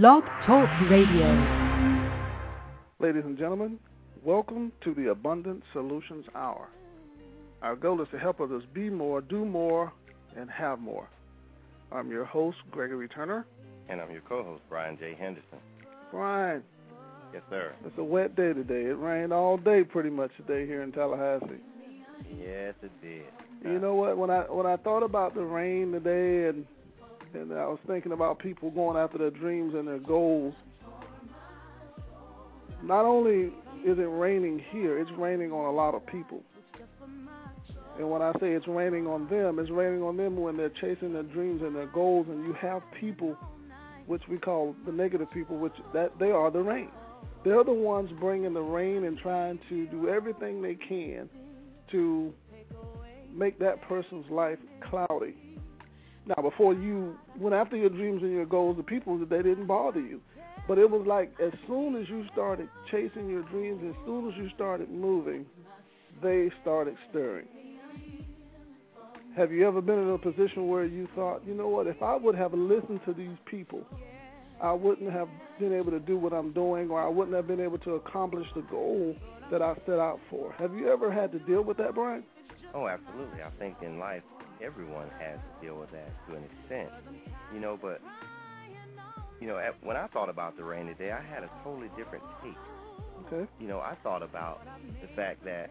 Blog Talk Radio. Ladies and gentlemen, welcome to the Abundant Solutions Hour. Our goal is to help others be more, do more, and have more. I'm your host, Gregory Turner. And I'm your co host, Brian J. Henderson. Brian. Yes, sir. It's a wet day today. It rained all day pretty much today here in Tallahassee. Yes, it did. You know what? When I when I thought about the rain today and and I was thinking about people going after their dreams and their goals. Not only is it raining here, it's raining on a lot of people. And when I say it's raining on them, it's raining on them when they're chasing their dreams and their goals, and you have people, which we call the negative people, which that they are the rain. They're the ones bringing the rain and trying to do everything they can to make that person's life cloudy. Now, before you went after your dreams and your goals, the people that they didn't bother you, but it was like as soon as you started chasing your dreams, as soon as you started moving, they started stirring. Have you ever been in a position where you thought, you know what, if I would have listened to these people, I wouldn't have been able to do what I'm doing, or I wouldn't have been able to accomplish the goal that I set out for. Have you ever had to deal with that, Brian? Oh, absolutely. I think in life, everyone has to deal with that to an extent, you know. But you know, at, when I thought about the rain today, I had a totally different take. Okay. You know, I thought about the fact that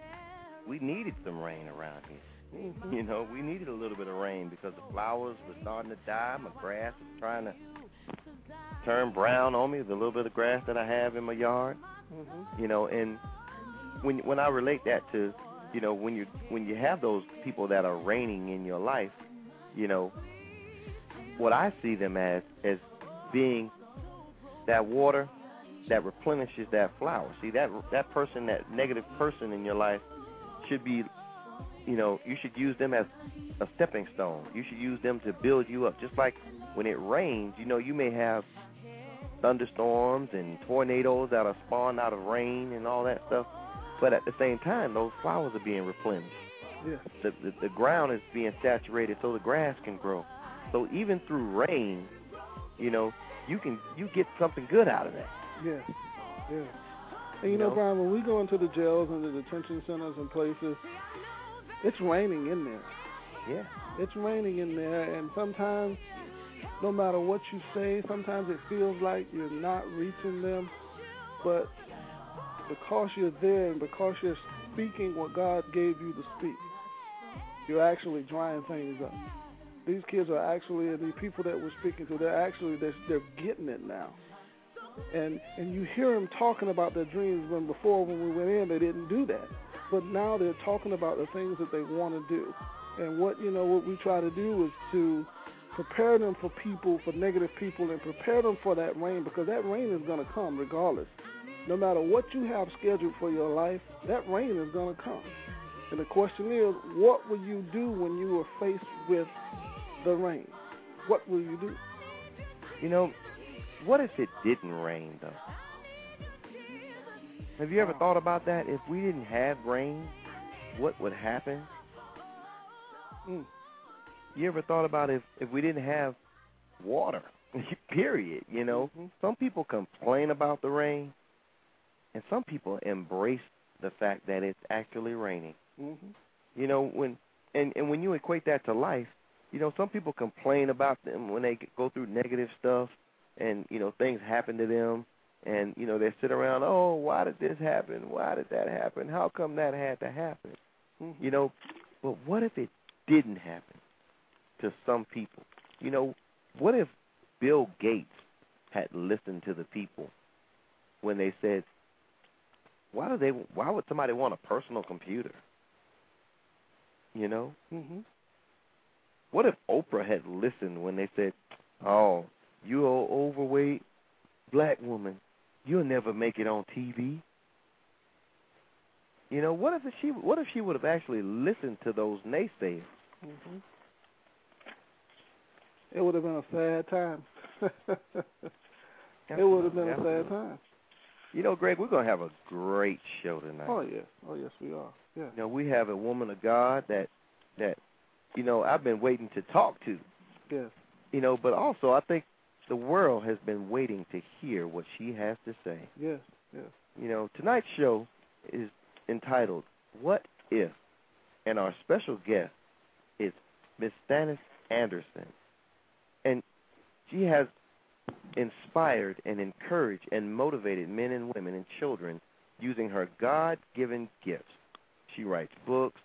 we needed some rain around here. Mm-hmm. You know, we needed a little bit of rain because the flowers were starting to die. My grass was trying to turn brown on me. The little bit of grass that I have in my yard. Mm-hmm. You know, and when when I relate that to, you know, when you when you have those people that are reigning in your life, you know, what I see them as as being that water that replenishes that flower. See that that person, that negative person in your life, should be you know, you should use them as a stepping stone. You should use them to build you up. Just like when it rains, you know, you may have thunderstorms and tornadoes that are spawned out of rain and all that stuff. But at the same time, those flowers are being replenished. Yeah. The, the the ground is being saturated so the grass can grow. So even through rain, you know, you can you get something good out of that. Yeah. Yeah. And you know, No. Brian, when we go into the jails and the detention centers and places, it's raining in there. Yeah. It's raining in there, and sometimes, no matter what you say, sometimes it feels like you're not reaching them. But because you're there and because you're speaking what God gave you to speak, you're actually drying things up. These kids are actually, and these people that we're speaking to, they're actually they're, they're getting it now. And and you hear them talking about their dreams when before when we went in they didn't do that, but now they're talking about the things that they want to do. And what you know what we try to do is to prepare them for people, for negative people, and prepare them for that rain because that rain is going to come regardless. No matter what you have scheduled for your life, that rain is going to come. And the question is, what will you do when you are faced with the rain? What will you do? You know, what if it didn't rain though? Have you ever thought about that? If we didn't have rain, what would happen? Mm. You ever thought about if if we didn't have water? Period. You know, Mhm. some people complain about the rain, and some people embrace the fact that it's actually raining. Mm-hmm. You know, when and and when you equate that to life, you know, some people complain about them when they go through negative stuff, and you know things happen to them, and you know they sit around, oh, why did this happen? Why did that happen? How come that had to happen? Mm-hmm. You know, but what if it didn't happen to some people? You know, what if Bill Gates had listened to the people when they said, why do they? Why would somebody want a personal computer? You know, Mm-hmm. what if Oprah had listened when they said, "Oh, you are overweight black woman, you'll never make it on TV." You know, what if she what if she would have actually listened to those naysayers? Mm-hmm. It would have been a sad time. it would have been a sad time. You know, Greg, we're gonna have a great show tonight. Oh yes, oh yes, we are. Yeah. You know, we have a woman of God that that you know I've been waiting to talk to. Yes. You know, but also I think the world has been waiting to hear what she has to say. Yes, yes. You know, tonight's show is entitled "What If," and our special guest is Miss Stanice Anderson, and she has inspired and encouraged and motivated men and women and children using her God-given gifts. She writes books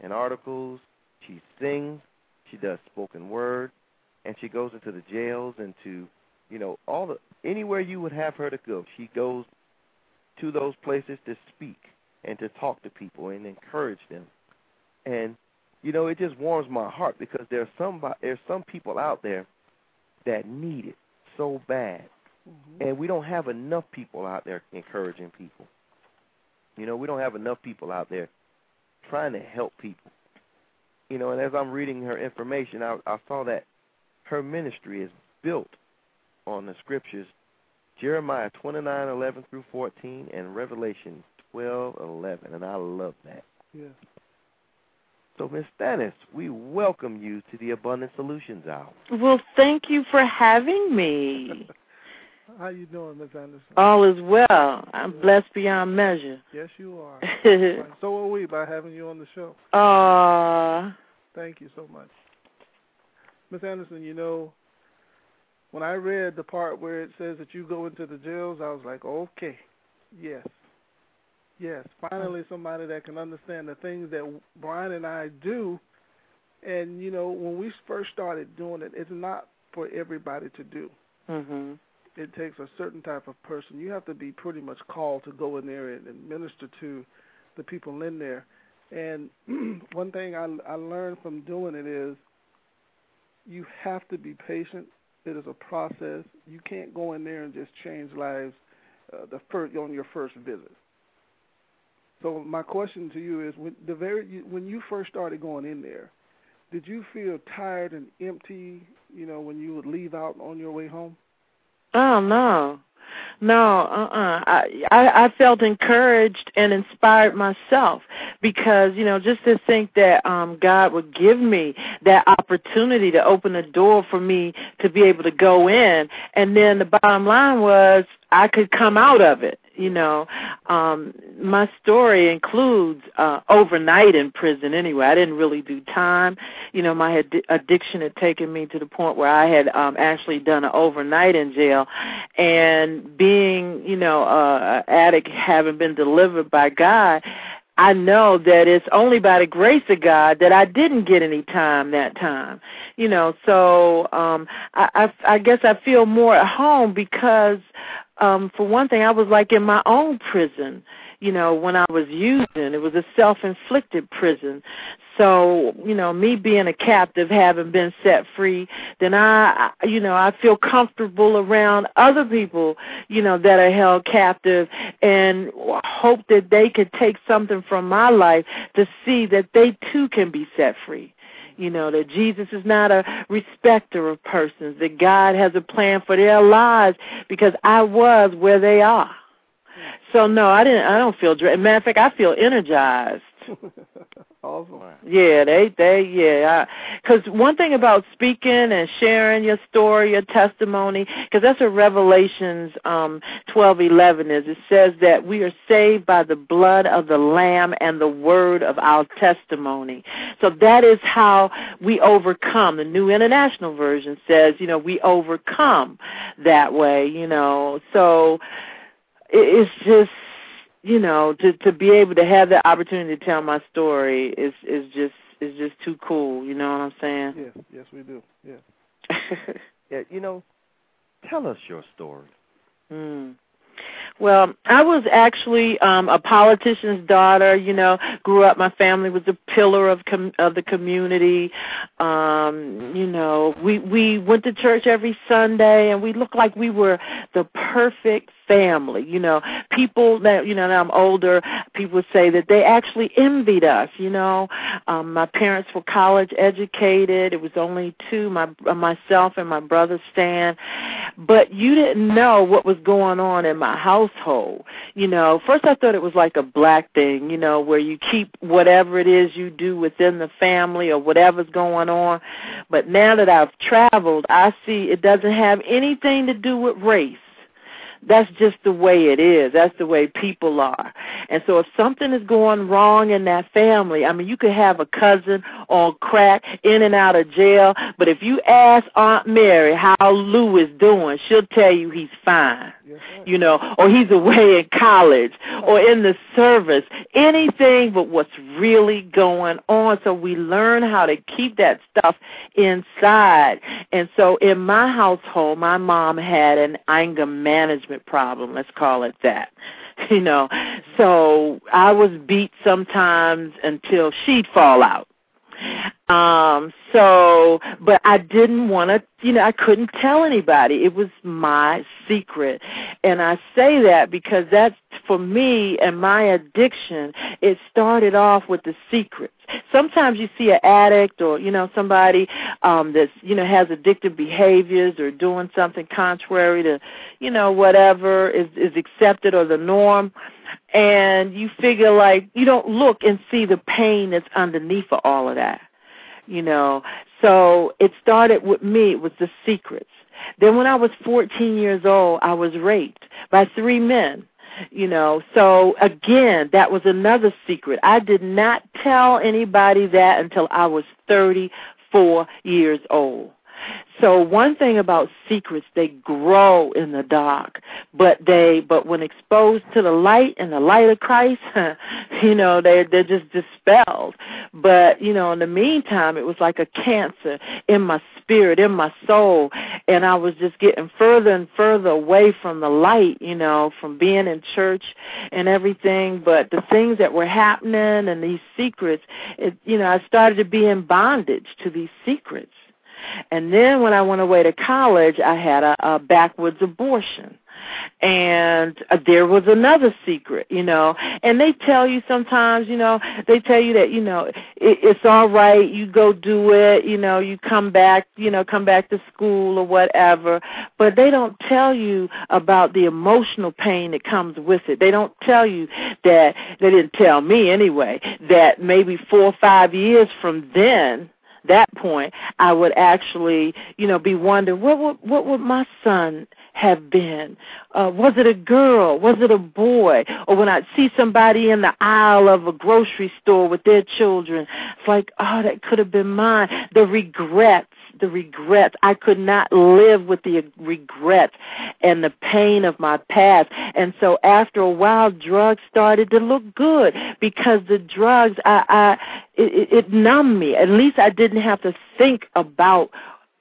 and articles. She sings. She does spoken word, and she goes into the jails and to, you know, all the anywhere you would have her to go. She goes to those places to speak and to talk to people and encourage them. And you know, it just warms my heart because there's some there's some people out there that need it so bad. Mm-hmm. And we don't have enough people out there encouraging people. You know, we don't have enough people out there trying to help people. You know, and as I'm reading her information, I, I saw that her ministry is built on the scriptures Jeremiah 29:11 through 14 and Revelation 12:11, and I love that. Yeah. So, Miss Stanice, we welcome you to the Abundant Solutions Hour. Well, thank you for having me. How you doing, Miss Anderson? All is well. I'm blessed beyond measure. Yes, you are. so are we by having you on the show. Ah. Thank you so much. Miss Anderson, you know, when I read the part where it says that you go into the jails, I was like, okay, yes, yes, finally somebody that can understand the things that Brian and I do. And you know, when we first started doing it, it's not for everybody to do. Mm-hmm. It takes a certain type of person. You have to be pretty much called to go in there and, and minister to the people in there. And one thing I, I learned from doing it is you have to be patient it is a process. You can't go in there and just change lives uh, the first on your first visit. So my question to you is: when the very when you first started going in there, did you feel tired and empty? You know, when you would leave out on your way home. Oh no, no, uh-uh. I, I I felt encouraged and inspired myself because you know just to think that um God would give me that opportunity to open the door for me to be able to go in, and then the bottom line was I could come out of it you know um my story includes uh overnight in prison anyway. I didn't really do time. You know my ad- addiction had taken me to the point where i had um actually done an overnight in jail. And being you know uh addict having been delivered by god I know that it's only by the grace of God that I didn't get any time that time. You know, so um I I, I guess I feel more at home because um for one thing I was like in my own prison you know, when I was using. It was a self inflicted prison. So, you know, me being a captive, having been set free, then I, you know, I feel comfortable around other people, you know, that are held captive and hope that they could take something from my life to see that they too can be set free you know that Jesus is not a respecter of persons that God has a plan for their lives because I was where they are so no, I didn't. I don't feel. dread. Matter of fact, I feel energized. awesome. Yeah, they they yeah. Because one thing about speaking and sharing your story, your testimony, because that's what Revelations um twelve eleven is. It says that we are saved by the blood of the Lamb and the word of our testimony. So that is how we overcome. The New International Version says, you know, we overcome that way. You know, so it's just you know to to be able to have the opportunity to tell my story is is just is just too cool. You know what I'm saying? Yes, yes, we do. Yeah. yeah, you know, tell us your story. Mm. Well, I was actually um a politician's daughter, you know, grew up my family was a pillar of com- of the community. Um, you know, we we went to church every Sunday and we looked like we were the perfect family. You know, people that you know, now I'm older, people say that they actually envied us. You know, um, my parents were college educated. It was only two, my myself and my brother Stan, but you didn't know what was going on in my household. You know, first I thought it was like a black thing. You know, where you keep whatever it is you do within the family or whatever's going on. But now that I've traveled, I see it doesn't have anything to do with race. That's just the way it is. That's the way people are. And so if something is going wrong in that family, I mean, you could have a cousin on crack in and out of jail, but if you ask Aunt Mary how Lou is doing, she'll tell you he's fine. You know, or he's away in college or in the service, anything but what's really going on. So we learn how to keep that stuff inside. And so in my household, my mom had an anger management problem, let's call it that. You know, so I was beat sometimes until she'd fall out. Um, so, but I didn't want to, you know, I couldn't tell anybody. It was my secret. And I say that because that's for me and my addiction, it started off with the secrets. Sometimes you see an addict or, you know, somebody um that's, you know, has addictive behaviors or doing something contrary to, you know, whatever is is accepted or the norm and you figure like you don't look and see the pain that's underneath of all of that you know? So it started with me with the secrets. Then when i was 14 years old i was raped by three men you know? So again that was another secret. I did not tell anybody that until i was 34 years old so one thing about secrets, they grow in the dark, but they but when exposed to the light and the light of Christ, you know, they they're just dispelled. But, you know, in the meantime it was like a cancer in my spirit, in my soul, and I was just getting further and further away from the light, you know, from being in church and everything, but the things that were happening and these secrets, it you know, I started to be in bondage to these secrets and then when I went away to college, I had a, a backwoods abortion. And uh, there was another secret you know. And they tell you sometimes you know they tell you that you know it, it's all right you go do it you know you come back you know come back to school or whatever. But they don't tell you about the emotional pain that comes with it. They don't tell you that they didn't tell me anyway that maybe four or five years from then that point, I would actually, you know, be wondering what would what would my son have been? Uh, was it a girl? Was it a boy? Or when I see somebody in the aisle of a grocery store with their children, it's like, oh, that could have been mine. The regrets the regrets. I could not live with the regrets and the pain of my past. And so after a while, drugs started to look good because the drugs, I, I, it, it numbed me. At least I didn't have to think about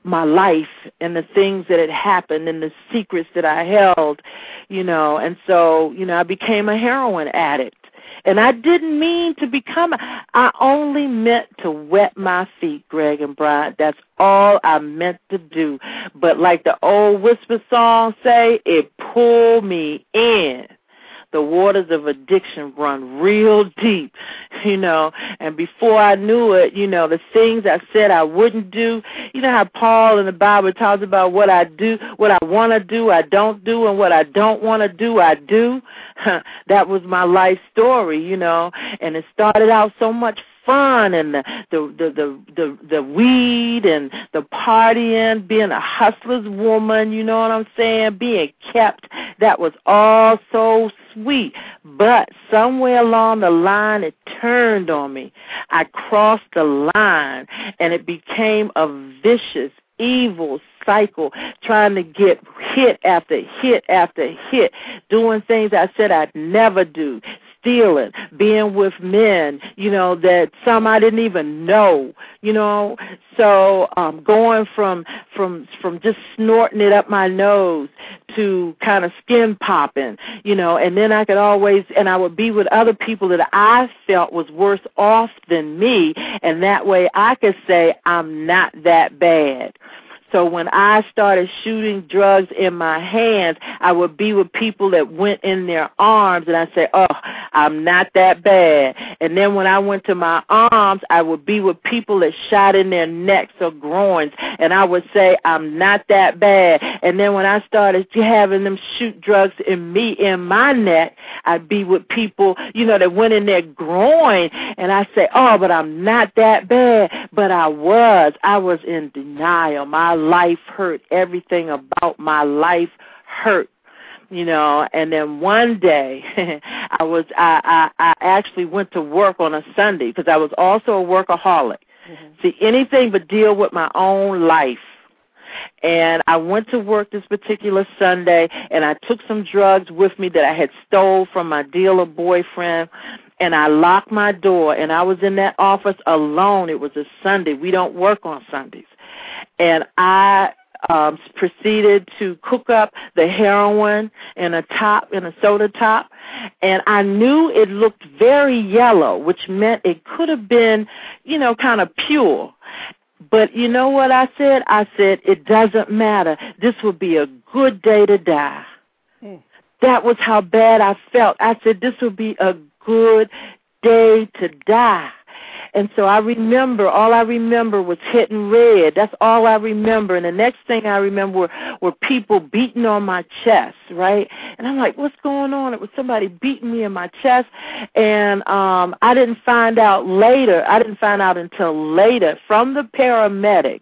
my life and the things that had happened and the secrets that I held, you know, and so, you know, I became a heroin addict. And I didn't mean to become, I only meant to wet my feet, Greg and Brian. That's all I meant to do. But like the old whisper song say, it pulled me in the waters of addiction run real deep, you know. And before I knew it, you know, the things I said I wouldn't do, you know how Paul in the Bible talks about what I do, what I want to do, I don't do, and what I don't want to do, I do. that was my life story, you know. And it started out so much fun and the the the the the, the weed and the partying, being a hustler's woman, you know what I'm saying, being kept. That was all so sweet. But somewhere along the line it turned on me. I crossed the line and it became a vicious, evil cycle, trying to get hit after hit after hit, doing things I said I'd never do, stealing, being with men, you know, that some I didn't even know, you know. So um going from from from just snorting it up my nose to kind of skin popping, you know, and then I could always and I would be with other people that I felt was worse off than me and that way I could say I'm not that bad. So when I started shooting drugs in my hands, I would be with people that went in their arms and I say, "Oh, I'm not that bad." And then when I went to my arms, I would be with people that shot in their necks or groins and I would say, "I'm not that bad." And then when I started having them shoot drugs in me in my neck, I'd be with people, you know, that went in their groin and I say, "Oh, but I'm not that bad." But I was. I was in denial. My life hurt. Everything about my life hurt you know and then one day i was i i i actually went to work on a sunday because i was also a workaholic mm-hmm. see anything but deal with my own life and I went to work this particular Sunday and I took some drugs with me that I had stole from my dealer boyfriend and I locked my door and I was in that office alone. It was a Sunday. We don't work on Sundays. And I um proceeded to cook up the heroin in a top in a soda top. And I knew it looked very yellow which meant it could have been you know kind of pure. But you know what I said? I said it doesn't matter. This will be a good day to die. Hmm. that was how bad I felt. I said this will be a good day to die and so I remember, all I remember was hitting red. That's all I remember. And the next thing I remember were, were people beating on my chest, right? And I'm like, what's going on? It was somebody beating me in my chest. And um I didn't find out later. I didn't find out until later from the paramedics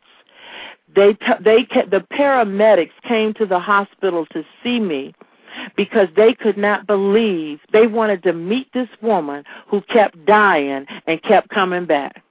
they t- they the paramedics came to the hospital to see me because they could not believe they wanted to meet this woman who kept dying and kept coming back.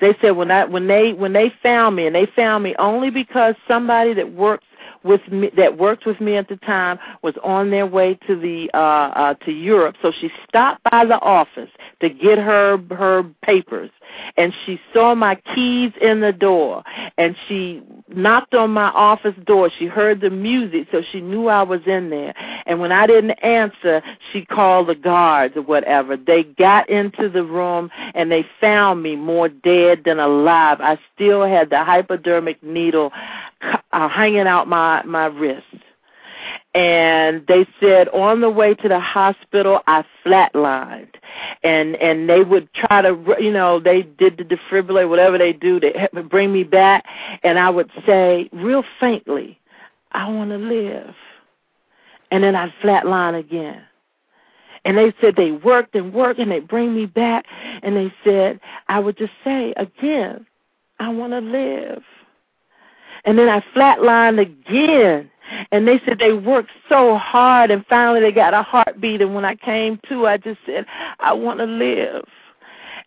They said when I when they when they found me and they found me only because somebody that works with me that worked with me at the time was on their way to the uh uh to Europe. So she stopped by the office to get her her papers and she saw my keys in the door and she knocked on my office door. She heard the music so she knew I was in there. And when I didn't answer she called the guards or whatever. They got into the room and they found me more dead than alive. I still had the hypodermic needle uh, hanging out my my wrist. And they said on the way to the hospital I flatlined. And and they would try to you know they did the defibrillator whatever they do to bring me back. And I would say real faintly I want to live. And then I'd flatline again. And they said they worked and worked and they bring me back. And they said I would just say again I want to live and then I flatlined again. And they said they worked so hard and finally they got a heartbeat. And when I came to, I just said, I want to live.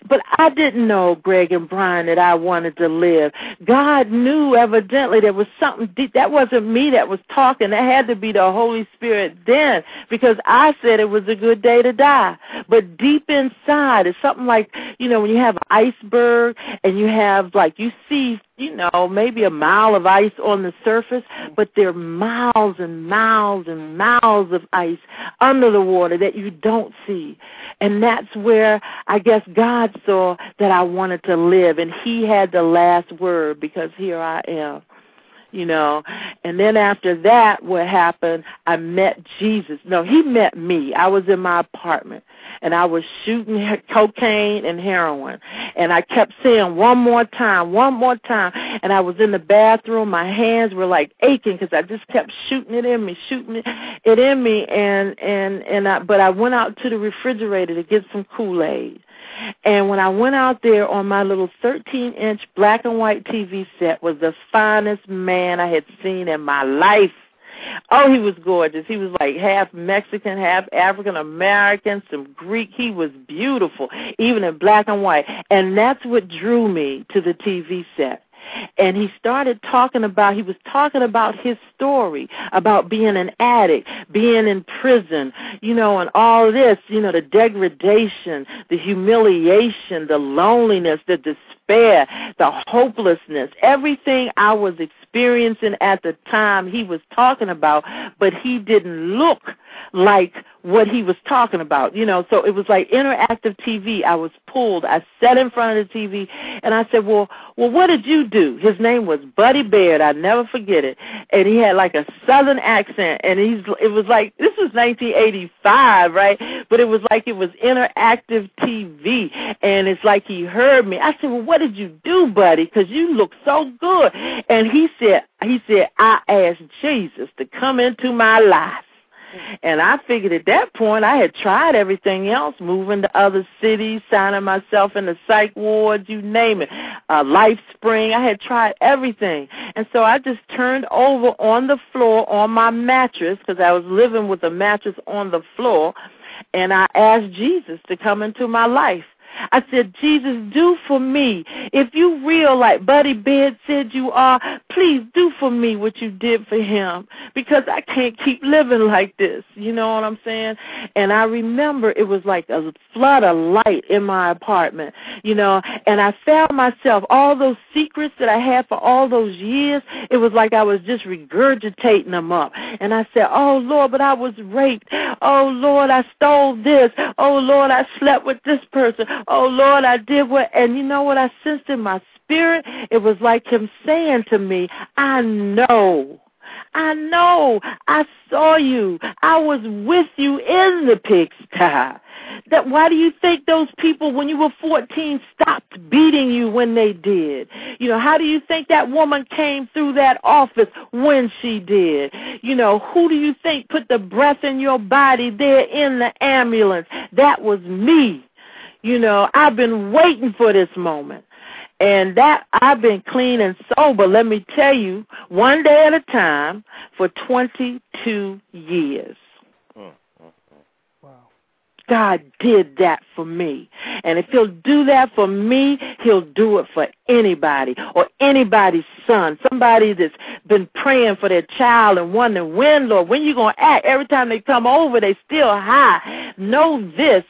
But I didn't know, Greg and Brian, that I wanted to live. God knew evidently there was something deep. That wasn't me that was talking. That had to be the Holy Spirit then because I said it was a good day to die. But deep inside, it's something like, you know, when you have an iceberg and you have, like, you see you know, maybe a mile of ice on the surface, but there are miles and miles and miles of ice under the water that you don't see. And that's where I guess God saw that I wanted to live, and He had the last word because here I am you know. And then after that, what happened, I met Jesus. No, he met me. I was in my apartment and I was shooting cocaine and heroin. And I kept saying one more time, one more time. And I was in the bathroom. My hands were like aching because I just kept shooting it in me, shooting it in me. And and and I, but I went out to the refrigerator to get some Kool Aid. And when I went out there on my little 13 inch black and white TV set was the finest man I had seen in my life. Oh, he was gorgeous. He was like half Mexican, half African American, some Greek. He was beautiful, even in black and white. And that's what drew me to the TV set and he started talking about he was talking about his story about being an addict being in prison you know and all this you know the degradation the humiliation the loneliness the despair the hopelessness everything i was experiencing at the time he was talking about. But he didn't look like what he was talking about, you know. So it was like interactive TV. I was pulled. I sat in front of the TV, and I said, "Well, well, what did you do?" His name was Buddy Baird. I never forget it, and he had like a southern accent, and he's. It was like this was 1985, right? But it was like it was interactive TV, and it's like he heard me. I said, "Well, what did you do, Buddy? Because you look so good." And he said, "He said I asked Jesus to come into my life." And I figured at that point I had tried everything else, moving to other cities, signing myself in the psych wards, you name it, uh, Life Spring. I had tried everything. And so I just turned over on the floor on my mattress because I was living with a mattress on the floor. And I asked Jesus to come into my life. I said, Jesus, do for me. If you real like Buddy Baird said you are, please do for me what you did for him because I can't keep living like this. You know what I'm saying? And I remember it was like a flood of light in my apartment, you know, and I found myself all those secrets that I had for all those years. It was like I was just regurgitating them up. And I said, Oh Lord, but I was raped. Oh Lord, I stole this. Oh Lord, I slept with this person oh Lord, I did what, and you know what I sensed in my spirit? It was like him saying to me, I know. I know. I saw you. I was with you in the pigsty. That why do you think those people when you were 14 stopped beating you when they did? You know, how do you think that woman came through that office when she did? You know, who do you think put the breath in your body there in the ambulance? That was me. You know, I've been waiting for this moment. And that I've been clean and sober, let me tell you, one day at a time for 22 years. God did that for me. And if he'll do that for me, he'll do it for anybody or anybody's son, somebody that's been praying for their child and wondering when, Lord, when you going to act. Every time they come over, they still high. Know this.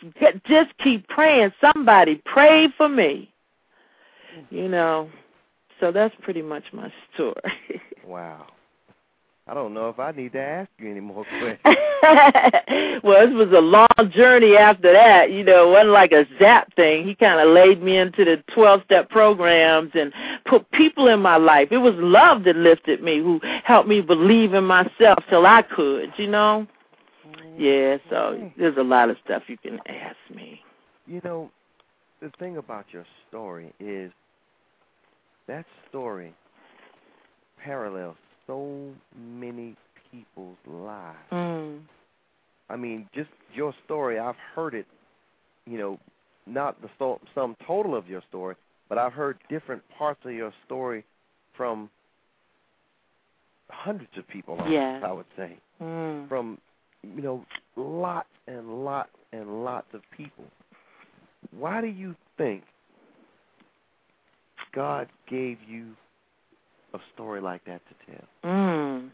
Just keep praying. Somebody pray for me. You know, so that's pretty much my story. wow. I don't know if I need to ask you any more questions. well, this was a long journey after that. You know, it wasn't like a zap thing. He kind of laid me into the 12 step programs and put people in my life. It was love that lifted me, who helped me believe in myself till I could, you know? Yeah, so there's a lot of stuff you can ask me. You know, the thing about your story is that story parallels so many people's lives. Mm. I mean, just your story, I've heard it, you know, not the sum total of your story, but I've heard different parts of your story from hundreds of people, yes. I would say. Mm. From, you know, lots and lots and lots of people. Why do you think God gave you a story like that to tell? Mm.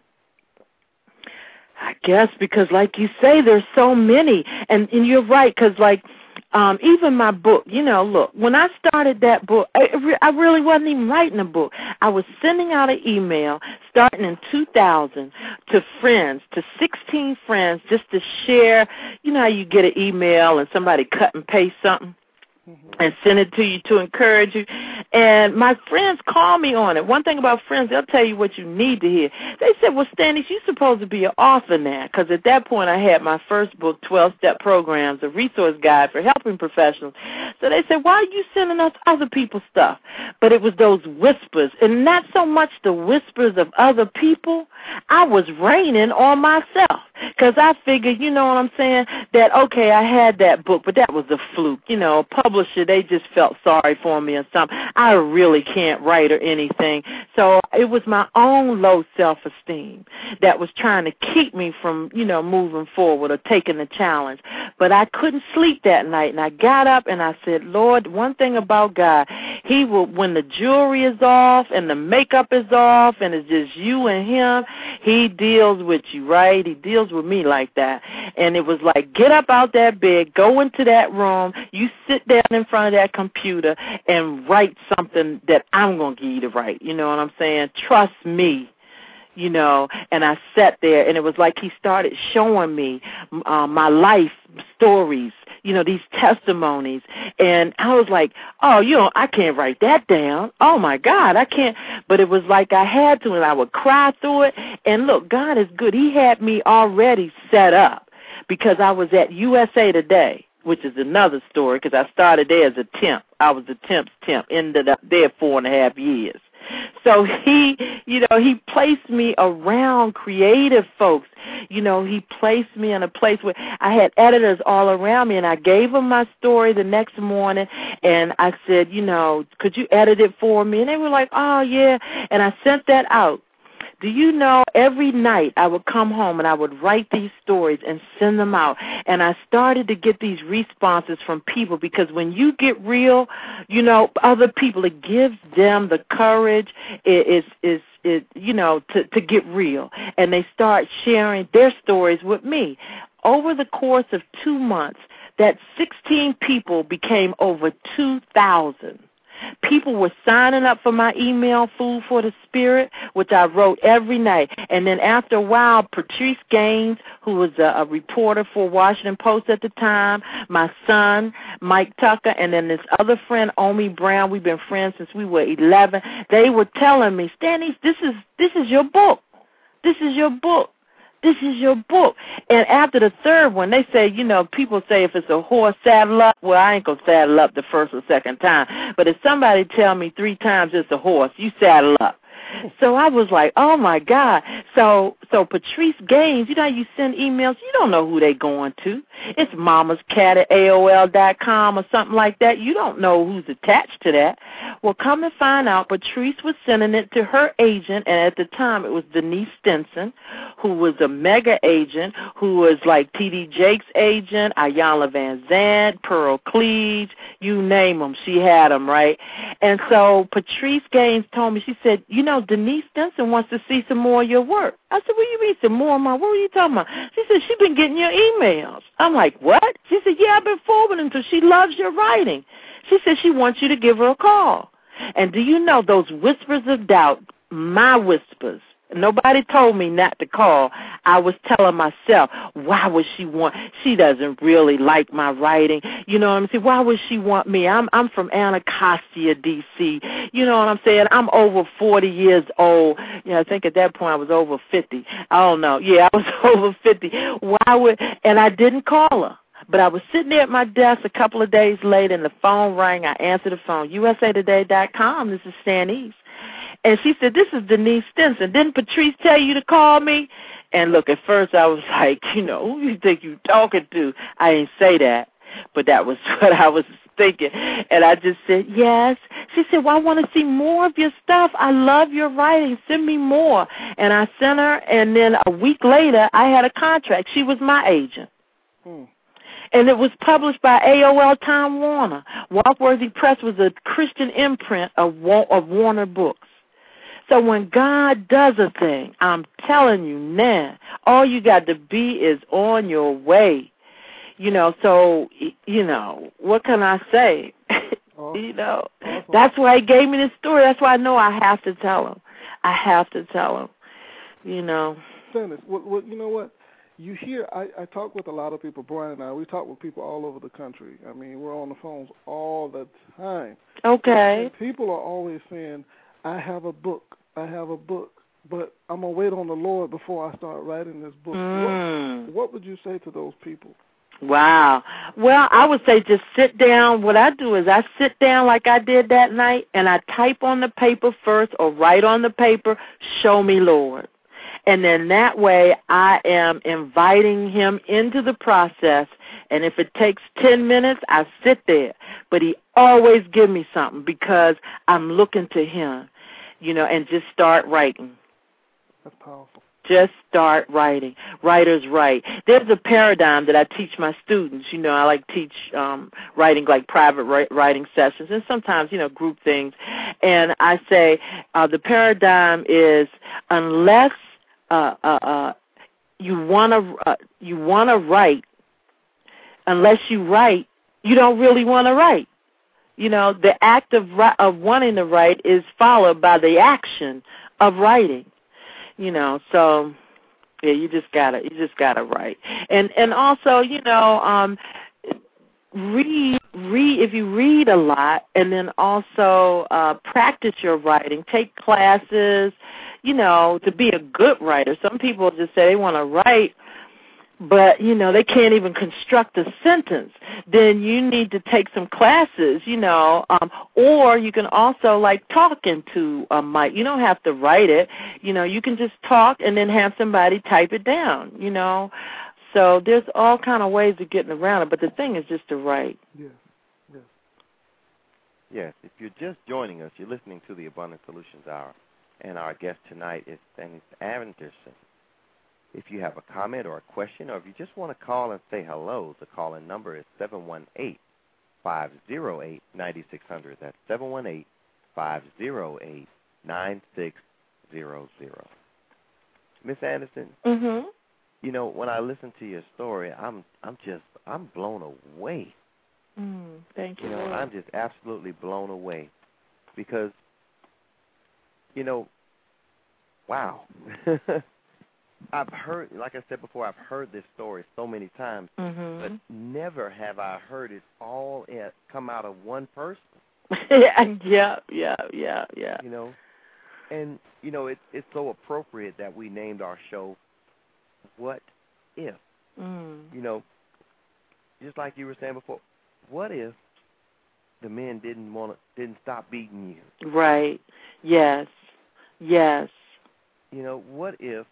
I guess because, like you say, there's so many, and and you're right. Because like, um, even my book, you know, look, when I started that book, I, I really wasn't even writing a book. I was sending out an email starting in 2000 to friends, to 16 friends, just to share. You know how you get an email and somebody cut and paste something. Mm-hmm. and send it to you to encourage you. And my friends call me on it. One thing about friends, they'll tell you what you need to hear. They said, well, Stanice, you're supposed to be an author now. Because at that point, I had my first book, 12-Step Programs, a resource guide for helping professionals. So they said, why are you sending us other people's stuff? But it was those whispers. And not so much the whispers of other people. I was raining on myself. Because I figured, you know what I'm saying, that, okay, I had that book, but that was a fluke. You know, publisher, they just felt sorry for me or something. I really can't write or anything. So it was my own low self-esteem that was trying to keep me from, you know, moving forward or taking the challenge. But I couldn't sleep that night, and I got up and I said, Lord, one thing about God, He will, when the jewelry is off and the makeup is off and it's just you and Him, He deals with you, right? He deals with me like that. And it was like, get up out that bed, go into that room, you sit down in front of that computer and write something that I'm going to give you to write. You know what I'm saying? Trust me you know, and I sat there, and it was like he started showing me uh, my life stories, you know, these testimonies, and I was like, oh, you know, I can't write that down. Oh my God, I can't. But it was like I had to, and I would cry through it. And look, God is good. He had me already set up because I was at USA Today which is another story because I started there as a temp. I was a temp's temp, ended up there four and a half years. So he, you know, he placed me around creative folks. You know, he placed me in a place where I had editors all around me, and I gave them my story the next morning, and I said, you know, could you edit it for me? And they were like, oh yeah, and I sent that out do you know every night I would come home and I would write these stories and send them out. And I started to get these responses from people because when you get real, you know, other people, it gives them the courage. It is, is, it, you know, to, to get real. And they start sharing their stories with me. Over the course of two months, that 16 people became over 2,000. People were signing up for my email, Food for the Spirit, which I wrote every night. And then after a while, Patrice Gaines, who was a, a reporter for Washington Post at the time, my son, Mike Tucker, and then this other friend, Omi Brown, we've been friends since we were 11, they were telling me, Stanice, this is, this is your book. This is your book. This is your book. And after the third one, they say, you know, people say if it's a horse saddle up, well, I ain't gonna saddle up the first or second time. But if somebody tell me three times it's a horse, you saddle up. So I was like, oh my God. So so Patrice Gaines, you know you send emails, you don't know who they going to. It's mama's cat at AOL dot com or something like that. You don't know who's attached to that. Well come and find out Patrice was sending it to her agent and at the time it was Denise Stinson, who was a mega agent, who was like T D Jakes' agent, Iyanla Van Vanzant, Pearl Cleage, you name them, she had them, right? And so Patrice Gaines told me, she said, you know, Denise Stinson wants to see some more of your work. I said, do you mean some more of my work? What are you talking about? She said, she's been getting your emails. I'm like, what? She said, yeah, I've been forwarding to She loves your writing. She said she wants you to give her a call. And do you know those whispers of doubt, my whispers, Nobody told me not to call. I was telling myself, why would she want she doesn't really like my writing. You know what I'm saying? Why would she want me? I'm I'm from Anacostia, DC. You know what I'm saying? I'm over forty years old. Yeah, I think at that point I was over fifty. I don't know. Yeah, I was over fifty. Why would and I didn't call her. But I was sitting there at my desk a couple of days later and the phone rang. I answered the phone. USAtoday.com. This is Stanice. And she said, This is Denise Stinson. Didn't Patrice tell you to call me? And look, at first I was like, you know, who you think you talking to? I didn't say that. But that was what I was thinking. And I just said, Yes. She said, Well, I want to see more of your stuff. I love your writing. Send me more. And I sent her and then a week later I had a contract. She was my agent. Hmm and it was published by AOL Time Warner. Walk Worthy Press was a Christian imprint of, of Warner Books. So when God does a thing, I'm telling you now, all you got to be is on your way. You know, so you know, what can I say? Oh. Awesome. you know, awesome. that's why he gave me this story. That's why I know I have to tell him. I have to tell him. You know. Dennis, well, well, you know what? You hear I, I talk with a lot of people, Brian and I, we talk with people all over the country. I mean, we're on the phones all the time. Okay. And people are always saying, I have a book. I have a book, but I'm gonna wait on the Lord before I start writing this book. Mm. What, what would you say to those people? Wow. Well, I would say just sit down. What I do is I sit down like I did that night and I type on the paper first or write on the paper, show me Lord. And then that way I am inviting him into the process and if it takes 10 minutes, I sit there. But he always give me something because I'm looking to him you know, and just start writing. That's powerful. Just start writing. Writers write. There's a paradigm that I teach my students. You know, I like teach um, writing like private writing sessions and sometimes, you know, group things. And I say uh, the paradigm is unless uh, uh, uh, you want to uh, you want to write, unless you write, you don't really want to write you know, the act of of wanting to write is followed by the action of writing. You know, so yeah, you just gotta you just gotta write. And and also, you know, um read read if you read a lot and then also uh practice your writing take classes you know to be a good writer some people just say they want to write but you know they can't even construct a sentence then you need to take some classes you know um or you can also like talk into a mic you don't have to write it you know you can just talk and then have somebody type it down you know so there's all kind of ways of getting around it, but the thing is just to write. Yes. Yes. Yes. If you're just joining us, you're listening to the Abundant Solutions Hour, and our guest tonight is Dennis Anderson. If you have a comment or a question, or if you just want to call and say hello, the call-in number is seven one eight five zero eight ninety six hundred. That's seven one eight five zero eight nine six zero zero. Miss Anderson. Mm-hmm. you know, when I listen to your story, I'm I'm just I'm blown away. Mm, thank you. You know, I'm just absolutely blown away because you know, wow. I've heard, like I said before, I've heard this story so many times, mm-hmm. but never have I heard it all come out of one person. yeah, yeah, yeah, yeah. You know, and you know, it's it's so appropriate that we named our show what if? Mm. You know, just like you were saying before, what if the men didn't want to, didn't stop beating you? Right. Yes. Yes. You know, what if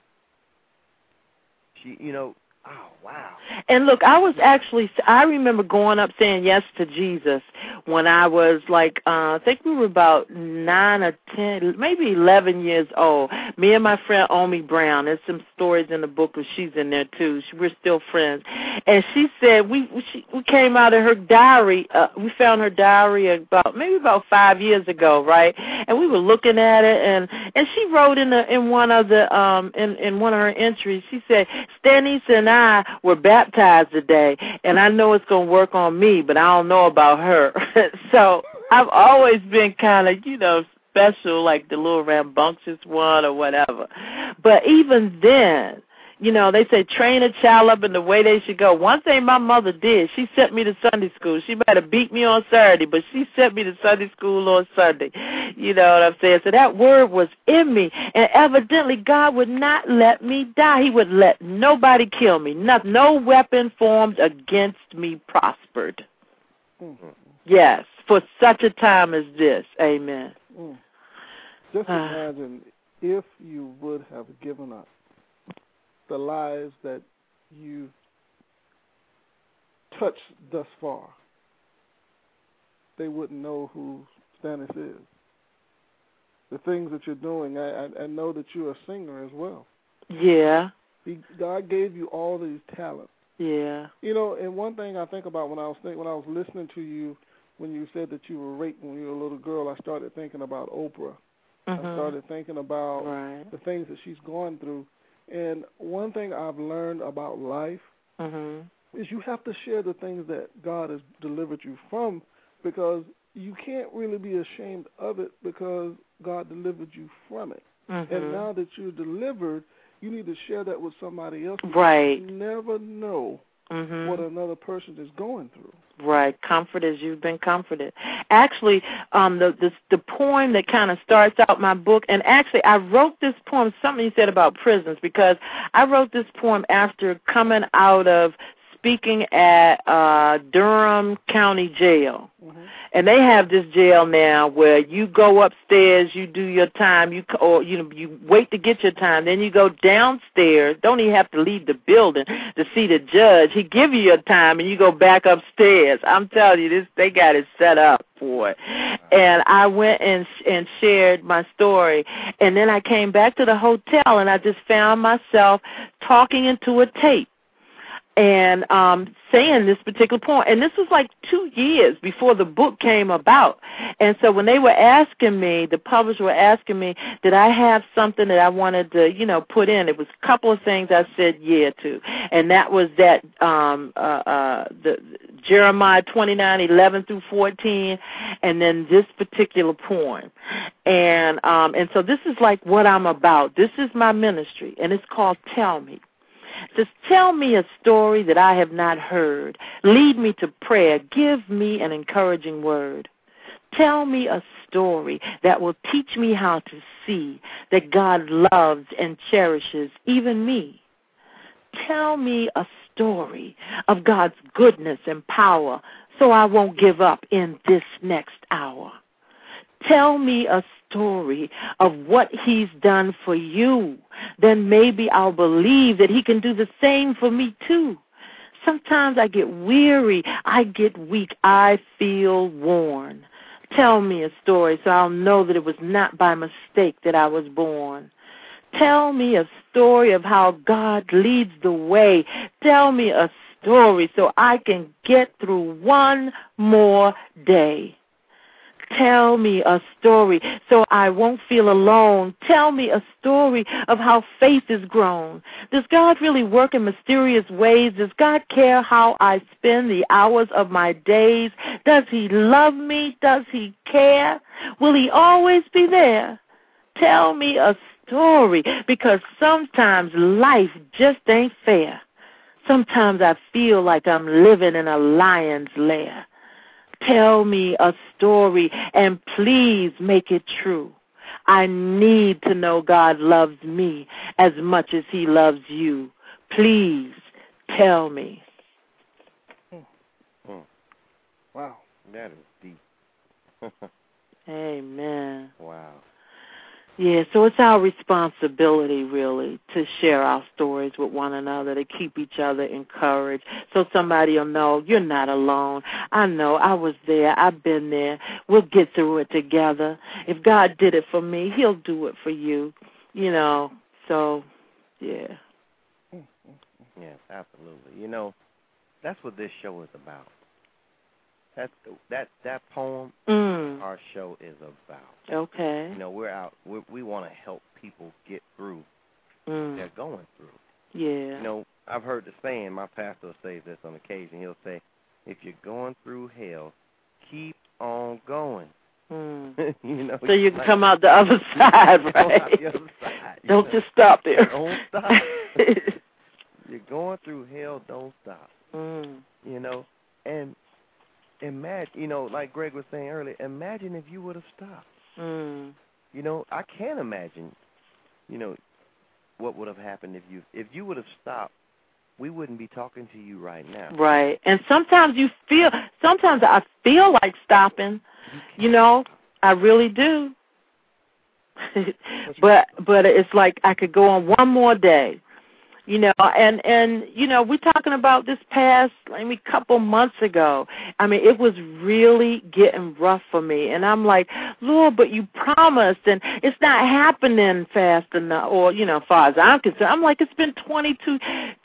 you know, Oh wow! And look, I was actually I remember going up saying yes to Jesus when I was like uh I think we were about nine or ten, maybe eleven years old. Me and my friend Omi Brown. There's some stories in the book, but she's in there too. We're still friends. And she said we she, we came out of her diary. Uh, we found her diary about maybe about five years ago, right? And we were looking at it, and and she wrote in the in one of the um in in one of her entries. She said Stanice and I I were baptized today, and I know it's going to work on me, but I don't know about her. so I've always been kind of, you know, special, like the little rambunctious one or whatever. But even then, you know, they say train a child up in the way they should go. One thing my mother did, she sent me to Sunday school. She might have beat me on Saturday, but she sent me to Sunday school on Sunday. You know what I'm saying? So that word was in me. And evidently God would not let me die. He would let nobody kill me. No, no weapon formed against me prospered. Mm-hmm. Yes, for such a time as this. Amen. Mm. Just imagine if you would have given up the lives that you've touched thus far, they wouldn't know who Stanice is. The things that you're doing, I, I, I know that you're a singer as well. Yeah. He, God gave you all these talents. Yeah. You know, and one thing I think about when I was think, when I was listening to you when you said that you were raped when you were a little girl, I started thinking about Oprah. Mm-hmm. I started thinking about right. the things that she's gone through and one thing I've learned about life mm-hmm. is you have to share the things that God has delivered you from because you can't really be ashamed of it because God delivered you from it. Mm-hmm. And now that you're delivered, you need to share that with somebody else. Right. You never know mm-hmm. what another person is going through. Right, comfort as you've been comforted. Actually, um, the the, the poem that kind of starts out my book, and actually, I wrote this poem. Something you said about prisons because I wrote this poem after coming out of speaking at uh Durham County Jail. Mm-hmm. And they have this jail now where you go upstairs, you do your time, you or you know you wait to get your time, then you go downstairs. Don't even have to leave the building to see the judge. He give you your time and you go back upstairs. I'm telling you this they got it set up for it. And I went and and shared my story and then I came back to the hotel and I just found myself talking into a tape and um saying this particular point and this was like two years before the book came about and so when they were asking me the publisher were asking me did i have something that i wanted to you know put in it was a couple of things i said yeah to and that was that um uh uh the Jeremiah twenty nine eleven through 14, and then this particular poem. And um, and so this is like what I'm about. This is my ministry, and it's called Tell Me. Says, Tell me a story that I have not heard. Lead me to prayer. Give me an encouraging word. Tell me a story that will teach me how to see that God loves and cherishes even me. Tell me a story of God's goodness and power so I won't give up in this next hour. Tell me a story of what He's done for you. Then maybe I'll believe that He can do the same for me too. Sometimes I get weary, I get weak, I feel worn. Tell me a story so I'll know that it was not by mistake that I was born. Tell me a story of how God leads the way. Tell me a story so I can get through one more day. Tell me a story so I won't feel alone. Tell me a story of how faith is grown. Does God really work in mysterious ways? Does God care how I spend the hours of my days? Does He love me? Does He care? Will He always be there? Tell me a story because sometimes life just ain't fair. Sometimes I feel like I'm living in a lion's lair. Tell me a story and please make it true. I need to know God loves me as much as He loves you. Please tell me. Hmm. Wow. That is deep. Amen. Wow. Yeah, so it's our responsibility really to share our stories with one another, to keep each other encouraged, so somebody will know you're not alone. I know I was there, I've been there. We'll get through it together. If God did it for me, He'll do it for you. You know, so yeah. Mm, mm, mm. Yes, absolutely. You know, that's what this show is about. That that that poem mm. our show is about. Okay. You know, we're out. we we want to help people get through mm. they're going through. Yeah. You know, I've heard the saying. My pastor will say this on occasion. He'll say, "If you're going through hell, keep on going." Mm. you know, so you can like, come out the other side, right? the other side, don't know? just stop there. Don't stop. you're going through hell. Don't stop. Mm. You know, and imagine, you know, like Greg was saying earlier, imagine if you would have stopped. Mm. You know, I can't imagine, you know, what would have happened if you if you would have stopped. We wouldn't be talking to you right now. Right. And sometimes you feel sometimes I feel like stopping. You, you know, I really do. but but it's like I could go on one more day you know and and you know we're talking about this past i mean couple months ago. I mean it was really getting rough for me. And i'm like lord but you promised and it's not happening fast enough or you know as far as i'm concerned. I'm like it's been twenty two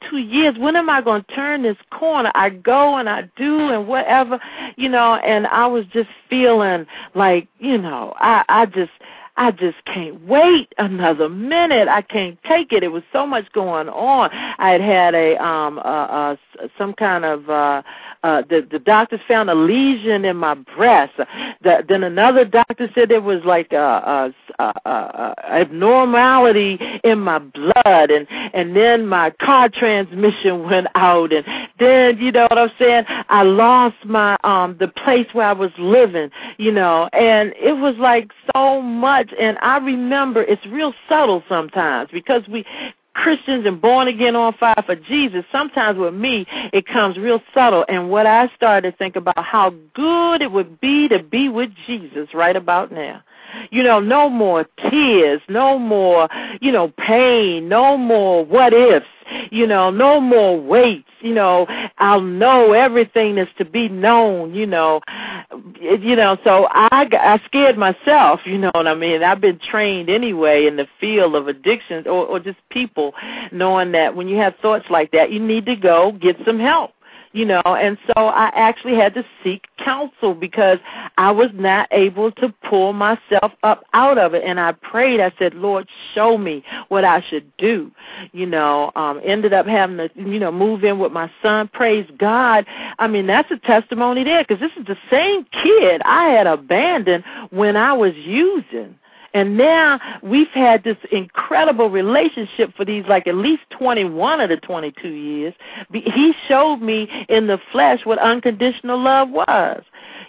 two years. When am i going to turn this corner? I go and i do and whatever you know and i was just feeling like you know i i just I just can't wait another minute. I can't take it. It was so much going on. I had had a um uh, uh some kind of uh uh the the doctors found a lesion in my breast. The, then another doctor said there was like a, a, a, a abnormality in my blood and and then my car transmission went out and then you know what I'm saying? I lost my um the place where I was living, you know, and it was like so much And I remember it's real subtle sometimes because we Christians and born again on fire for Jesus, sometimes with me, it comes real subtle. And what I started to think about how good it would be to be with Jesus right about now. You know, no more tears, no more, you know, pain, no more what ifs, you know, no more weights, you know, I'll know everything that's to be known, you know. You know, so I I scared myself, you know what I mean? I've been trained anyway in the field of addictions or or just people knowing that when you have thoughts like that, you need to go get some help you know, and so I actually had to seek counsel because I was not able to pull myself up out of it. And I prayed, I said, Lord, show me what I should do. You know, um, ended up having to, you know, move in with my son. Praise God. I mean, that's a testimony there because this is the same kid I had abandoned when I was using. And now we've had this incredible relationship for these like at least 21 of the 22 years. He showed me in the flesh what unconditional love was.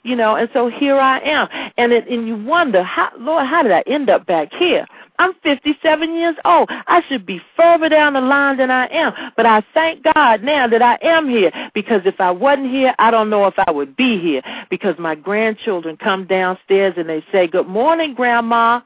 You know, and so here I am. And it, and you wonder, how, Lord, how did I end up back here? I'm 57 years old. I should be further down the line than I am. But I thank God now that I am here because if I wasn't here, I don't know if I would be here because my grandchildren come downstairs and they say, Good morning, Grandma.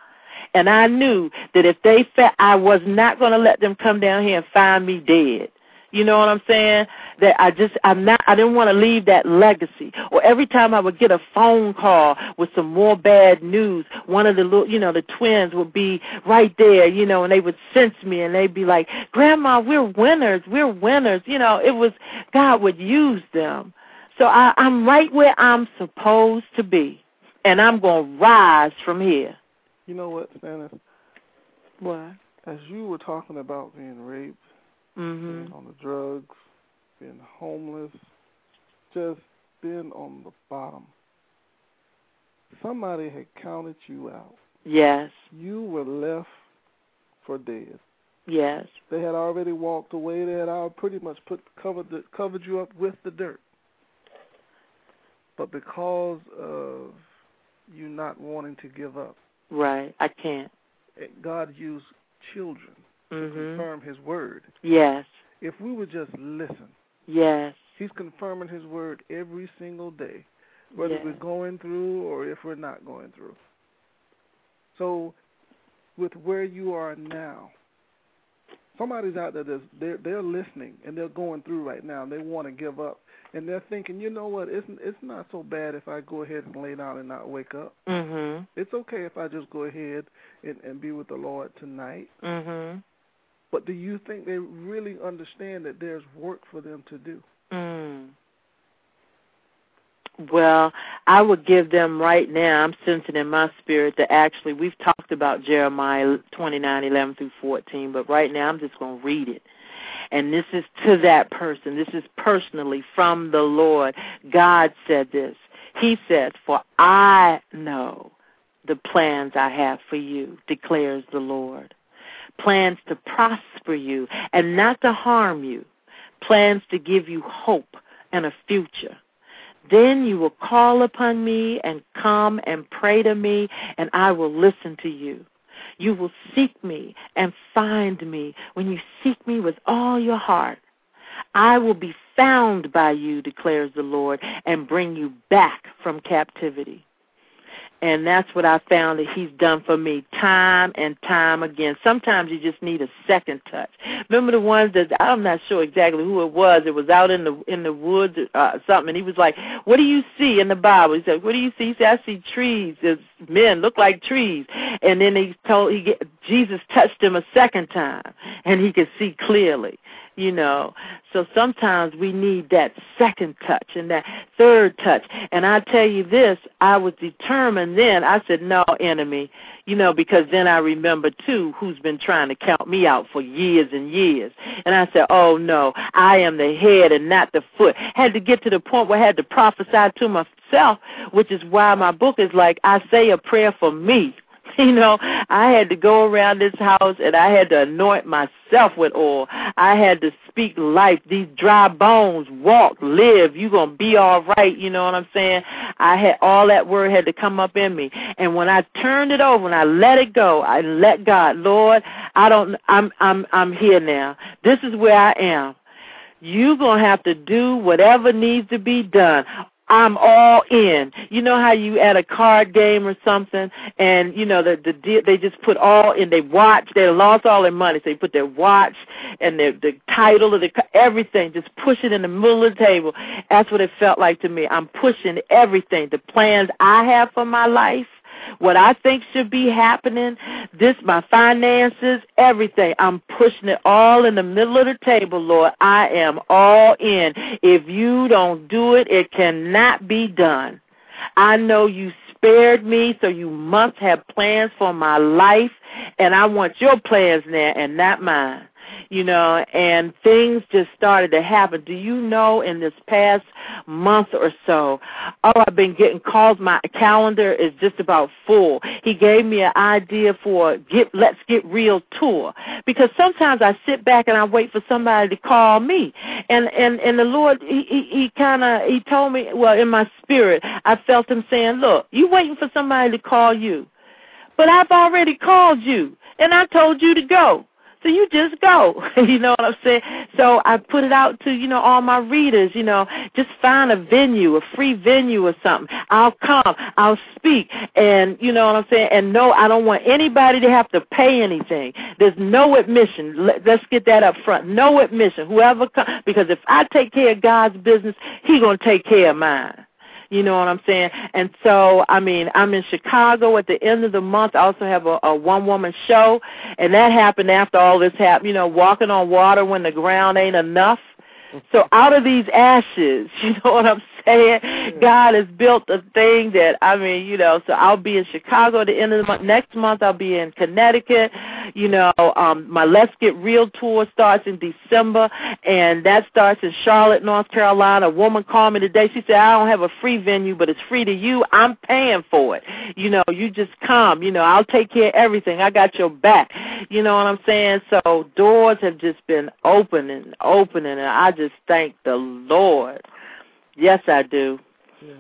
And I knew that if they felt I was not going to let them come down here and find me dead. You know what I'm saying? That I just I'm not I didn't want to leave that legacy. Or every time I would get a phone call with some more bad news, one of the little you know, the twins would be right there, you know, and they would sense me and they'd be like, Grandma, we're winners, we're winners. You know, it was God would use them. So I, I'm right where I'm supposed to be. And I'm gonna rise from here. You know what, Stanice? What? As you were talking about being raped, mm-hmm. being on the drugs, being homeless, just being on the bottom, somebody had counted you out. Yes. You were left for dead. Yes. They had already walked away. They had all pretty much put covered the, covered you up with the dirt. But because of you not wanting to give up, Right. I can't. God used children mm-hmm. to confirm His word. Yes. If we would just listen. Yes. He's confirming His word every single day, whether yes. we're going through or if we're not going through. So, with where you are now, somebody's out there that's they're they're listening and they're going through right now and they want to give up and they're thinking, you know what, it's it's not so bad if I go ahead and lay down and not wake up. Mhm. It's okay if I just go ahead and and be with the Lord tonight. Mhm. But do you think they really understand that there's work for them to do? Mm. Well, I would give them right now. I'm sensing in my spirit that actually we've talked about Jeremiah 29:11 through 14, but right now I'm just going to read it. And this is to that person. This is personally from the Lord. God said this. He said, For I know the plans I have for you, declares the Lord. Plans to prosper you and not to harm you. Plans to give you hope and a future. Then you will call upon me and come and pray to me, and I will listen to you. You will seek me and find me when you seek me with all your heart. I will be found by you, declares the Lord, and bring you back from captivity. And that's what I found that he's done for me time and time again. Sometimes you just need a second touch. Remember the ones that I'm not sure exactly who it was. It was out in the in the woods uh, something. And he was like, "What do you see in the Bible?" He said, "What do you see?" He said, "I see trees. There's men look like trees." And then he told he Jesus touched him a second time, and he could see clearly you know. So sometimes we need that second touch and that third touch. And I tell you this, I was determined then. I said, no, enemy, you know, because then I remember too who's been trying to count me out for years and years. And I said, oh no, I am the head and not the foot. Had to get to the point where I had to prophesy to myself, which is why my book is like, I say a prayer for me you know, I had to go around this house and I had to anoint myself with oil. I had to speak life. These dry bones walk, live. You're gonna be all right. You know what I'm saying? I had all that word had to come up in me, and when I turned it over and I let it go, I let God, Lord, I don't. I'm I'm I'm here now. This is where I am you're going to have to do whatever needs to be done. I'm all in. You know how you at a card game or something, and you know the the they just put all in. They watch. They lost all their money. So they put their watch and their the title of the everything. Just push it in the middle of the table. That's what it felt like to me. I'm pushing everything. The plans I have for my life what I think should be happening, this, my finances, everything. I'm pushing it all in the middle of the table, Lord. I am all in. If you don't do it, it cannot be done. I know you spared me, so you must have plans for my life, and I want your plans now and not mine you know, and things just started to happen. Do you know in this past month or so, oh, I've been getting calls. My calendar is just about full. He gave me an idea for get Let's Get Real tour because sometimes I sit back and I wait for somebody to call me, and and and the Lord he he, he kind of he told me well in my spirit I felt him saying, look, you waiting for somebody to call you, but I've already called you and I told you to go. So you just go. you know what I'm saying? So I put it out to, you know, all my readers, you know, just find a venue, a free venue or something. I'll come, I'll speak and you know what I'm saying? And no, I don't want anybody to have to pay anything. There's no admission. Let's get that up front. No admission. Whoever comes because if I take care of God's business, he going to take care of mine. You know what I'm saying? And so, I mean, I'm in Chicago at the end of the month. I also have a, a one woman show, and that happened after all this happened. You know, walking on water when the ground ain't enough. Mm-hmm. So out of these ashes, you know what I'm saying? God has built a thing that I mean, you know. So I'll be in Chicago at the end of the month. Next month I'll be in Connecticut. You know, um, my Let's Get Real tour starts in December, and that starts in Charlotte, North Carolina. A woman called me today. She said, "I don't have a free venue, but it's free to you. I'm paying for it. You know, you just come. You know, I'll take care of everything. I got your back. You know what I'm saying? So doors have just been opening, opening, and I just thank the Lord. Yes, I do. Yeah.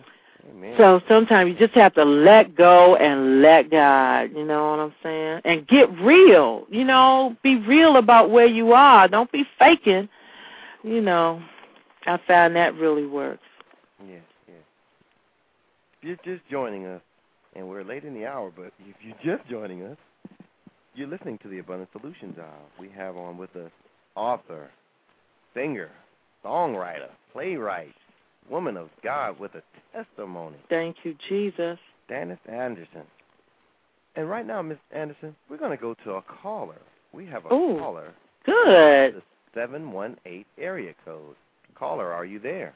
Amen. So sometimes you just have to let go and let God, you know what I'm saying? And get real, you know, be real about where you are. Don't be faking. You know, I found that really works. Yes, yes. If you're just joining us, and we're late in the hour, but if you're just joining us, you're listening to the Abundant Solutions Hour. We have on with us author, singer, songwriter, playwright, woman of God with a testimony. Thank you, Jesus. Stanice Anderson. And right now, Miss Anderson, we're going to go to a caller. We have a Ooh, caller. Good. The 718 area code. Caller, are you there?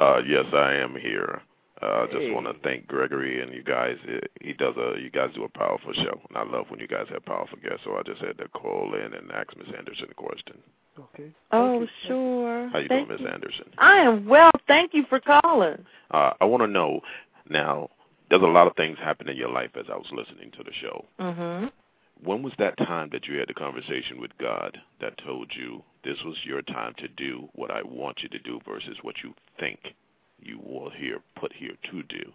Uh, yes, I am here. Uh, Hey. just want to thank Gregory and you guys. He does a, you guys do a powerful show, and I love when you guys have powerful guests. So I just had to call in and ask Miss Anderson a question. Okay. Oh, you. sure. How you Thank doing, Miss. Anderson? I am well. Thank you for calling. Uh, I want to know now. There's a lot of things happen in your life as I was listening to the show. Mm-hmm. When was that time that you had the conversation with God that told you this was your time to do what I want you to do versus what you think you will here put here to do?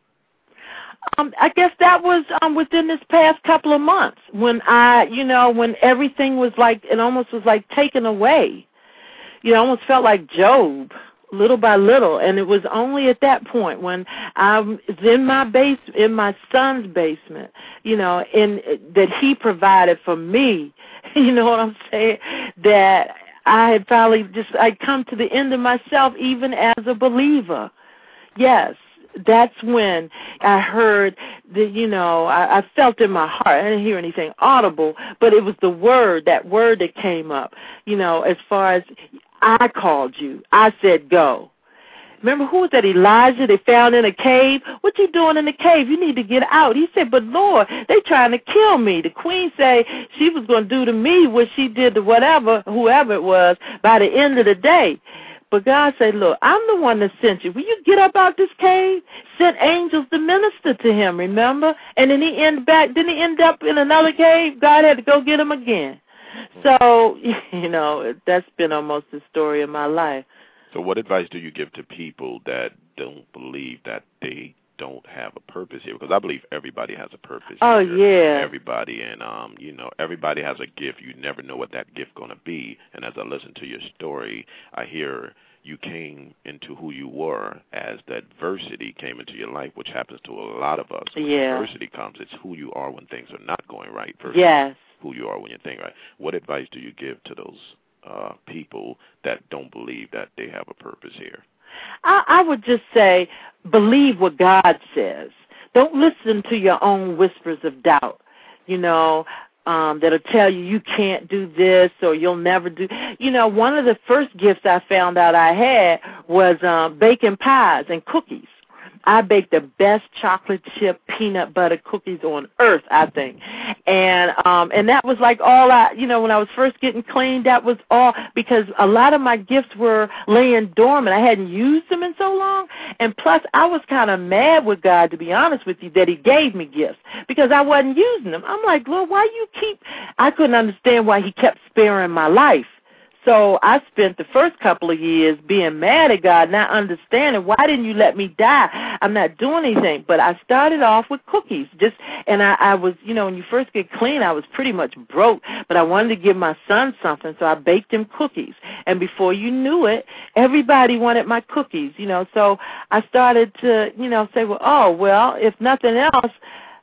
Um, I guess that was um within this past couple of months when I, you know, when everything was like it almost was like taken away. You know, almost felt like Job, little by little, and it was only at that point when I was in my base, in my son's basement, you know, in that he provided for me. You know what I'm saying? That I had finally just I'd come to the end of myself, even as a believer. Yes, that's when I heard the you know I, I felt in my heart. I didn't hear anything audible, but it was the word, that word that came up. You know, as far as I called you, I said go. Remember who was that Elijah they found in a cave? What you doing in the cave? You need to get out. He said, But Lord, they trying to kill me. The queen say she was gonna do to me what she did to whatever, whoever it was, by the end of the day. But God said, Look, I'm the one that sent you. Will you get up out this cave? Sent angels to minister to him, remember? And then he end back didn't he end up in another cave? God had to go get him again. So, you know, that's been almost the story of my life. So, what advice do you give to people that don't believe that they don't have a purpose here? Because I believe everybody has a purpose. Oh, here. yeah. Everybody, and um, you know, everybody has a gift. You never know what that gift going to be. And as I listen to your story, I hear you came into who you were as the adversity came into your life, which happens to a lot of us. When Yeah. adversity comes, it's who you are when things are not going right versus Yes. who you are when you think right. What advice do you give to those uh, people that don't believe that they have a purpose here? I, I would just say believe what God says. don't listen to your own whispers of doubt. You know, um, that'll tell you you can't do this or you'll never do. You know, one of the first gifts I found out I had was um, baking pies and cookies. I bake the best chocolate chip peanut butter cookies on earth, I think. And um and that was like all I you know, when I was first getting clean, that was all because a lot of my gifts were laying dormant. I hadn't used them in so long. And plus I was kind of mad with God to be honest with you that he gave me gifts because I wasn't using them. I'm like, "Lord, why you keep I couldn't understand why he kept sparing my life so I spent the first couple of years being mad at God, not understanding why didn't you let me die? I'm not doing anything. But I started off with cookies, just and I, I was, you know, when you first get clean, I was pretty much broke, but I wanted to give my son something, so I baked him cookies. And before you knew it, everybody wanted my cookies, you know. So I started to, you know, say, well, oh well, if nothing else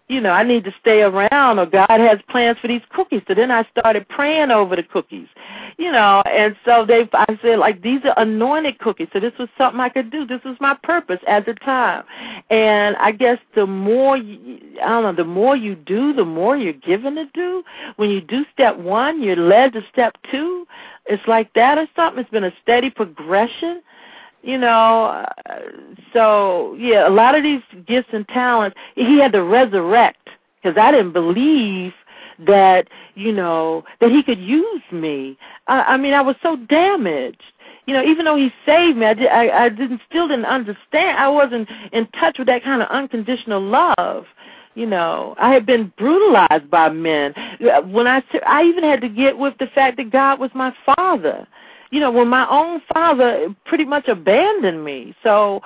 you know, I need to stay around or God has plans for these cookies. So then I started praying over the cookies, you know, and so they, I said, like, these are anointed cookies. So this was something I could do. This was my purpose at the time. And I guess the more, you, I don't know, the more you do, the more you're given to do. When you do step one, you're led to step two. It's like that or something. It's been a steady progression you know uh, so yeah a lot of these gifts and talents he had to resurrect because i didn't believe that you know that he could use me. I i mean i was so damaged. You know even though he saved me i did i i didn't still didn't understand. I wasn't in touch with that kind of unconditional love you know. I had been brutalized by men. Uh, when i i even had to get with the fact that god was my father you know, when my own father pretty much abandoned me. So,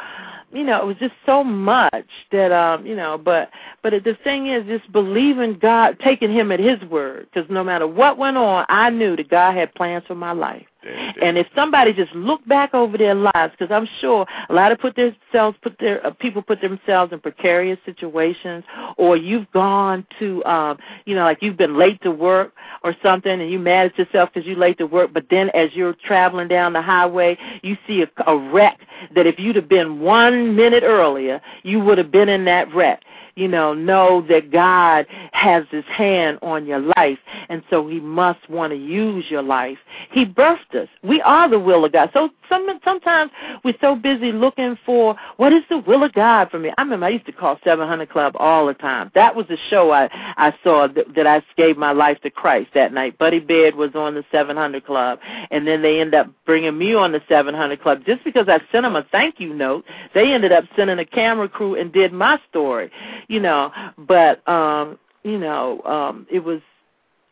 you know, it was just so much that um, you know, but but the thing is just believing God, taking him at his word because no matter what went on, I knew that God had plans for my life. And if somebody just look back over their lives, because I'm sure a lot of put themselves, put their uh, people put themselves in precarious situations, or you've gone to, um, you know, like you've been late to work or something, and you mad at yourself because you're late to work. But then as you're traveling down the highway, you see a, a wreck that if you'd have been one minute earlier, you would have been in that wreck you know, know that God has his hand on your life, and so he must want to use your life. He birthed us. We are the will of God. So some, sometimes we're so busy looking for what is the will of God for me. I remember I used to call 700 Club all the time. That was the show I, I saw that, that I gave my life to Christ that night. Buddy Baird was on the 700 Club, and then they end up bringing me on the 700 Club just because I sent them a thank you note. They ended up sending a camera crew and did my story you know, but um, you know, um, it was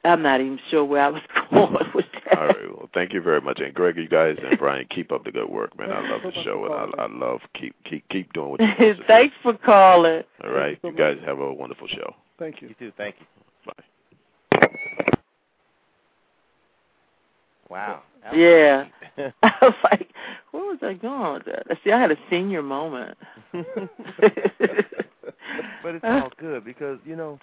I'm not even sure where I was going with that. All right. Well, thank you very much. And Greg, you guys and Brian, keep up the good work, man. I love the show, and I, I love keep keep keep doing what you're doing. Thanks for calling. All right. You guys have a wonderful show. Thank you. You too. Thank you. Bye. Wow. Yeah. I was like, where was I going with that? See, I had a senior moment. but it's all good because you know,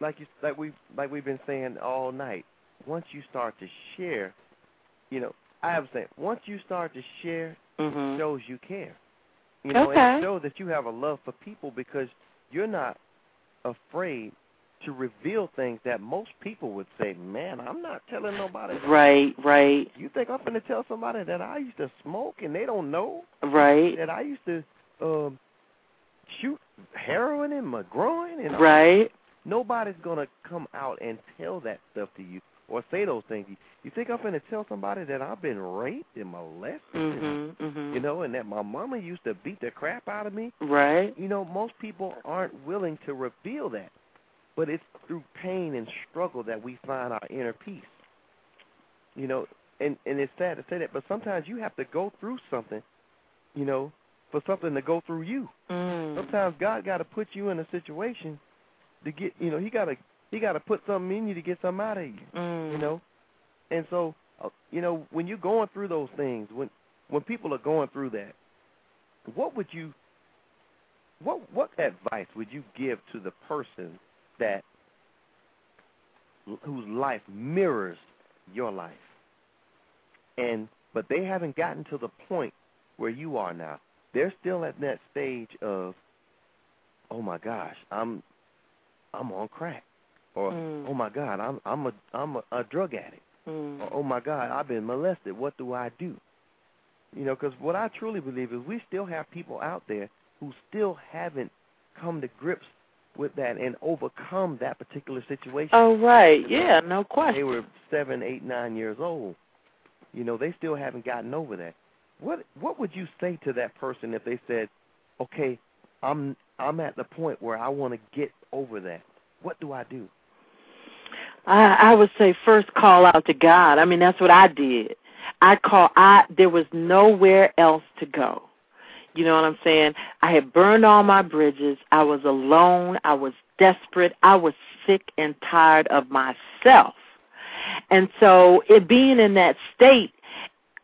like you like we like we've been saying all night. Once you start to share, you know, I have saying once you start to share, mm-hmm. it shows you care. You know, okay. it shows that you have a love for people because you're not afraid to reveal things that most people would say, "Man, I'm not telling nobody." Right, right. You think I'm going to tell somebody that I used to smoke and they don't know? Right. That I used to um shoot heroin in my groin and right. Nobody's gonna come out and tell that stuff to you or say those things. You think I'm gonna tell somebody that I've been raped and molested, mm-hmm, and, mm-hmm. you know, and that my mama used to beat the crap out of me? Right. You know, most people aren't willing to reveal that, but it's through pain and struggle that we find our inner peace. You know, and and it's sad to say that, but sometimes you have to go through something, you know, for something to go through you. Mm. Sometimes God got to put you in a situation to get, you know, He got to He got to put something in you to get something out of you. Mm. You know, and so, uh, you know, when you're going through those things, when when people are going through that, what would you, what what advice would you give to the person that whose life mirrors your life, and but they haven't gotten to the point where you are now they're still at that stage of oh my gosh, I'm I'm on crack, or Mm. oh my God, I'm I'm a I'm a, a drug addict, Mm. or oh my God, I've been molested. What do I do? You know, because what I truly believe is we still have people out there who still haven't come to grips with that and overcome that particular situation. Oh right, yeah, no question. They were seven, eight, nine years old. You know, they still haven't gotten over that. What what would you say to that person if they said, "Okay, I'm I'm at the point where I want to get over that. What do I do?" I, I would say first call out to God. I mean, that's what I did. I call. I there was nowhere else to go. You know what I'm saying? I had burned all my bridges. I was alone. I was desperate. I was sick and tired of myself. And so, it being in that state,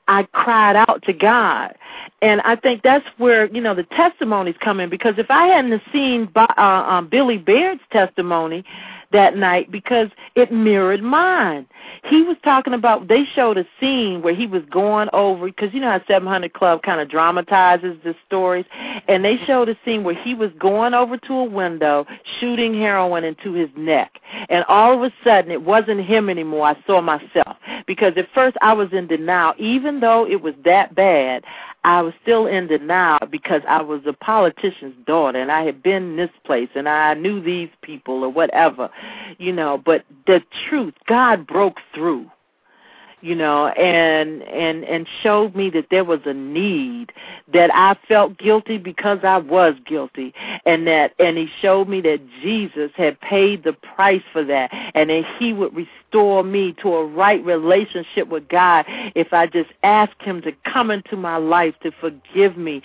I cried out to God. And I think that's where, you know, the testimonies come in because if I hadn't seen uh, um, Billy Baird's testimony that night because it mirrored mine. He was talking about they showed a scene where he was going over because you know how 700 Club kind of dramatizes the stories and they showed a scene where he was going over to a window shooting heroin into his neck. And all of a sudden it wasn't him anymore. I saw myself because at first I was in denial even though it was that bad. I was still in denial because I was a politician's daughter and I had been in this place and I knew these people or whatever, you know, but the truth, God broke through you know and and and showed me that there was a need that I felt guilty because I was guilty and that and he showed me that Jesus had paid the price for that and that he would restore me to a right relationship with God if I just asked him to come into my life to forgive me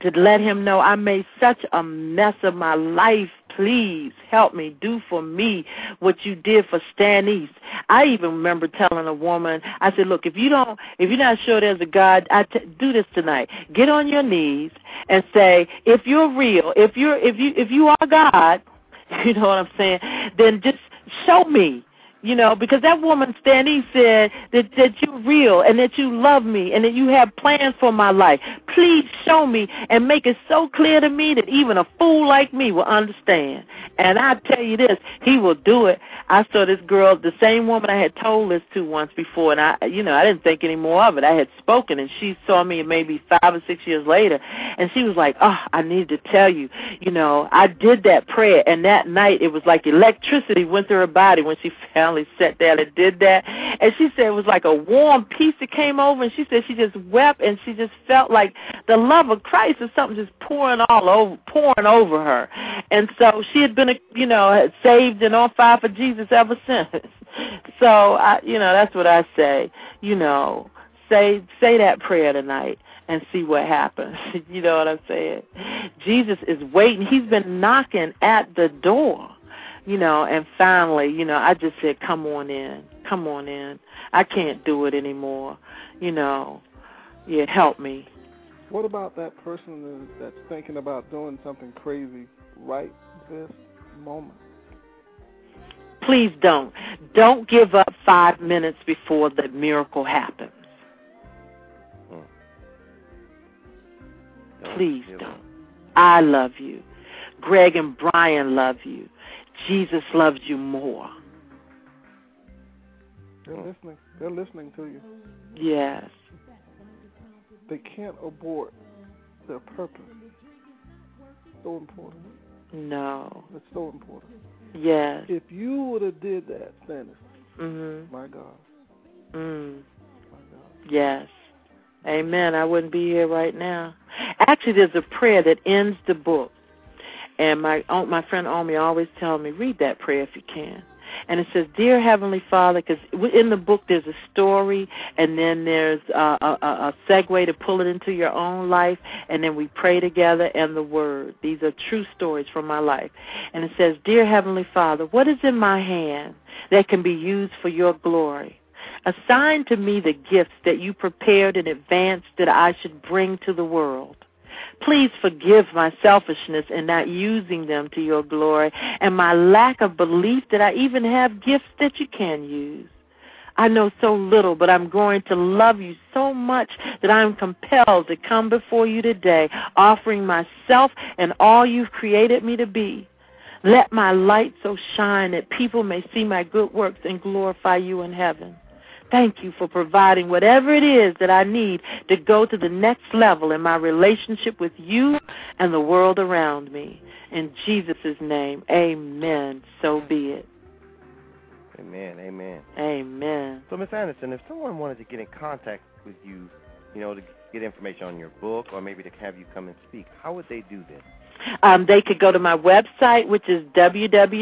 to let him know I made such a mess of my life please help me do for me what you did for Stanice. I even remember telling a woman, I said, look, if you don't, if you're not sure there's a God, I t- do this tonight. Get on your knees and say, if you're real, if you're, if you, if you are God, you know what I'm saying, then just show me you know, because that woman Stanice said that that you're real and that you love me and that you have plans for my life. Please show me and make it so clear to me that even a fool like me will understand. And I tell you this, he will do it. I saw this girl, the same woman I had told this to once before, and I, you know, I didn't think any more of it. I had spoken, and she saw me maybe five or six years later, and she was like, "Oh, I need to tell you, you know, I did that prayer, and that night it was like electricity went through her body when she finally sat down and did that." And she said it was like a warm peace that came over, and she said she just wept, and she just felt like the love of Christ is something just pouring all over, pouring over her. And so she had been, a, you know, saved and on fire for Jesus ever since. So I, you know, that's what I say. You know, say say that prayer tonight and see what happens. you know what I'm saying? Jesus is waiting. He's been knocking at the door. You know, and finally, you know, I just said, "Come on in, come on in. I can't do it anymore." You know, yeah, help me. What about that person that's thinking about doing something crazy right this moment? Please don't. Don't give up five minutes before the miracle happens. Please don't. I love you. Greg and Brian love you. Jesus loves you more. They're listening. They're listening to you. Yes. They can't abort their purpose. So important. No. It's so important. Yes. If you would have did that, Stanice, Mhm. my God, Mm. my God. Yes. Amen. I wouldn't be here right now. Actually, there's a prayer that ends the book, and my oh, my friend Omi always tells me read that prayer if you can. And it says, "Dear Heavenly Father," because in the book there's a story, and then there's a, a, a segue to pull it into your own life, and then we pray together and the Word. These are true stories from my life. And it says, "Dear Heavenly Father, what is in my hand that can be used for Your glory?" Assign to me the gifts that you prepared in advance that I should bring to the world. Please forgive my selfishness in not using them to your glory and my lack of belief that I even have gifts that you can use. I know so little, but I'm going to love you so much that I'm compelled to come before you today, offering myself and all you've created me to be. Let my light so shine that people may see my good works and glorify you in heaven. Thank you for providing whatever it is that I need to go to the next level in my relationship with you and the world around me. In Jesus' name, amen. So be it. Amen. Amen. Amen. So, Miss Anderson, if someone wanted to get in contact with you, you know, to get information on your book or maybe to have you come and speak, how would they do this? Um, they could go to my website, which is www.stanice,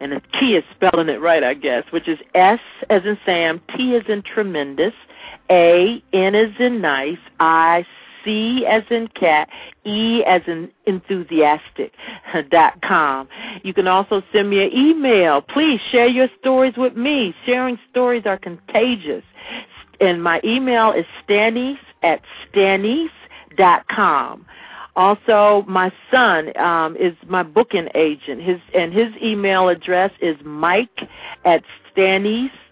and the key is spelling it right, I guess, which is S as in Sam, T as in tremendous, A, N as in nice, I, C as in cat, E as in enthusiastic dot com. You can also send me an email. Please share your stories with me. Sharing stories are contagious. And my email is stanice at stanice dot com. Also, my son um, is my booking agent. His and his email address is Mike at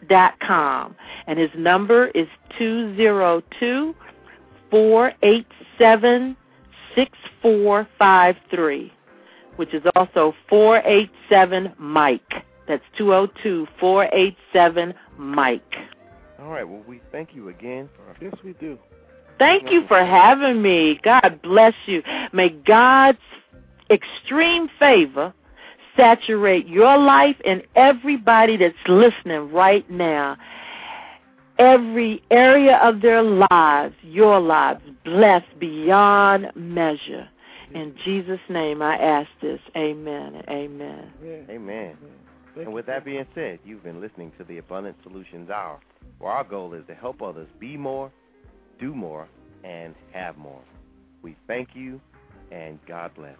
dot com, and his number is two zero two four eight seven six four five three, which is also four eight seven Mike. That's two zero two four eight seven Mike. All right. Well, we thank you again. For, yes, we do. Thank you for having me. God bless you. May God's extreme favor saturate your life and everybody that's listening right now. Every area of their lives, your lives, blessed beyond measure. In Jesus' name I ask this. Amen. Amen. Amen. Amen. And with that being said, you've been listening to the Abundant Solutions Hour, where our goal is to help others be more do more, and have more. We thank you, and God bless.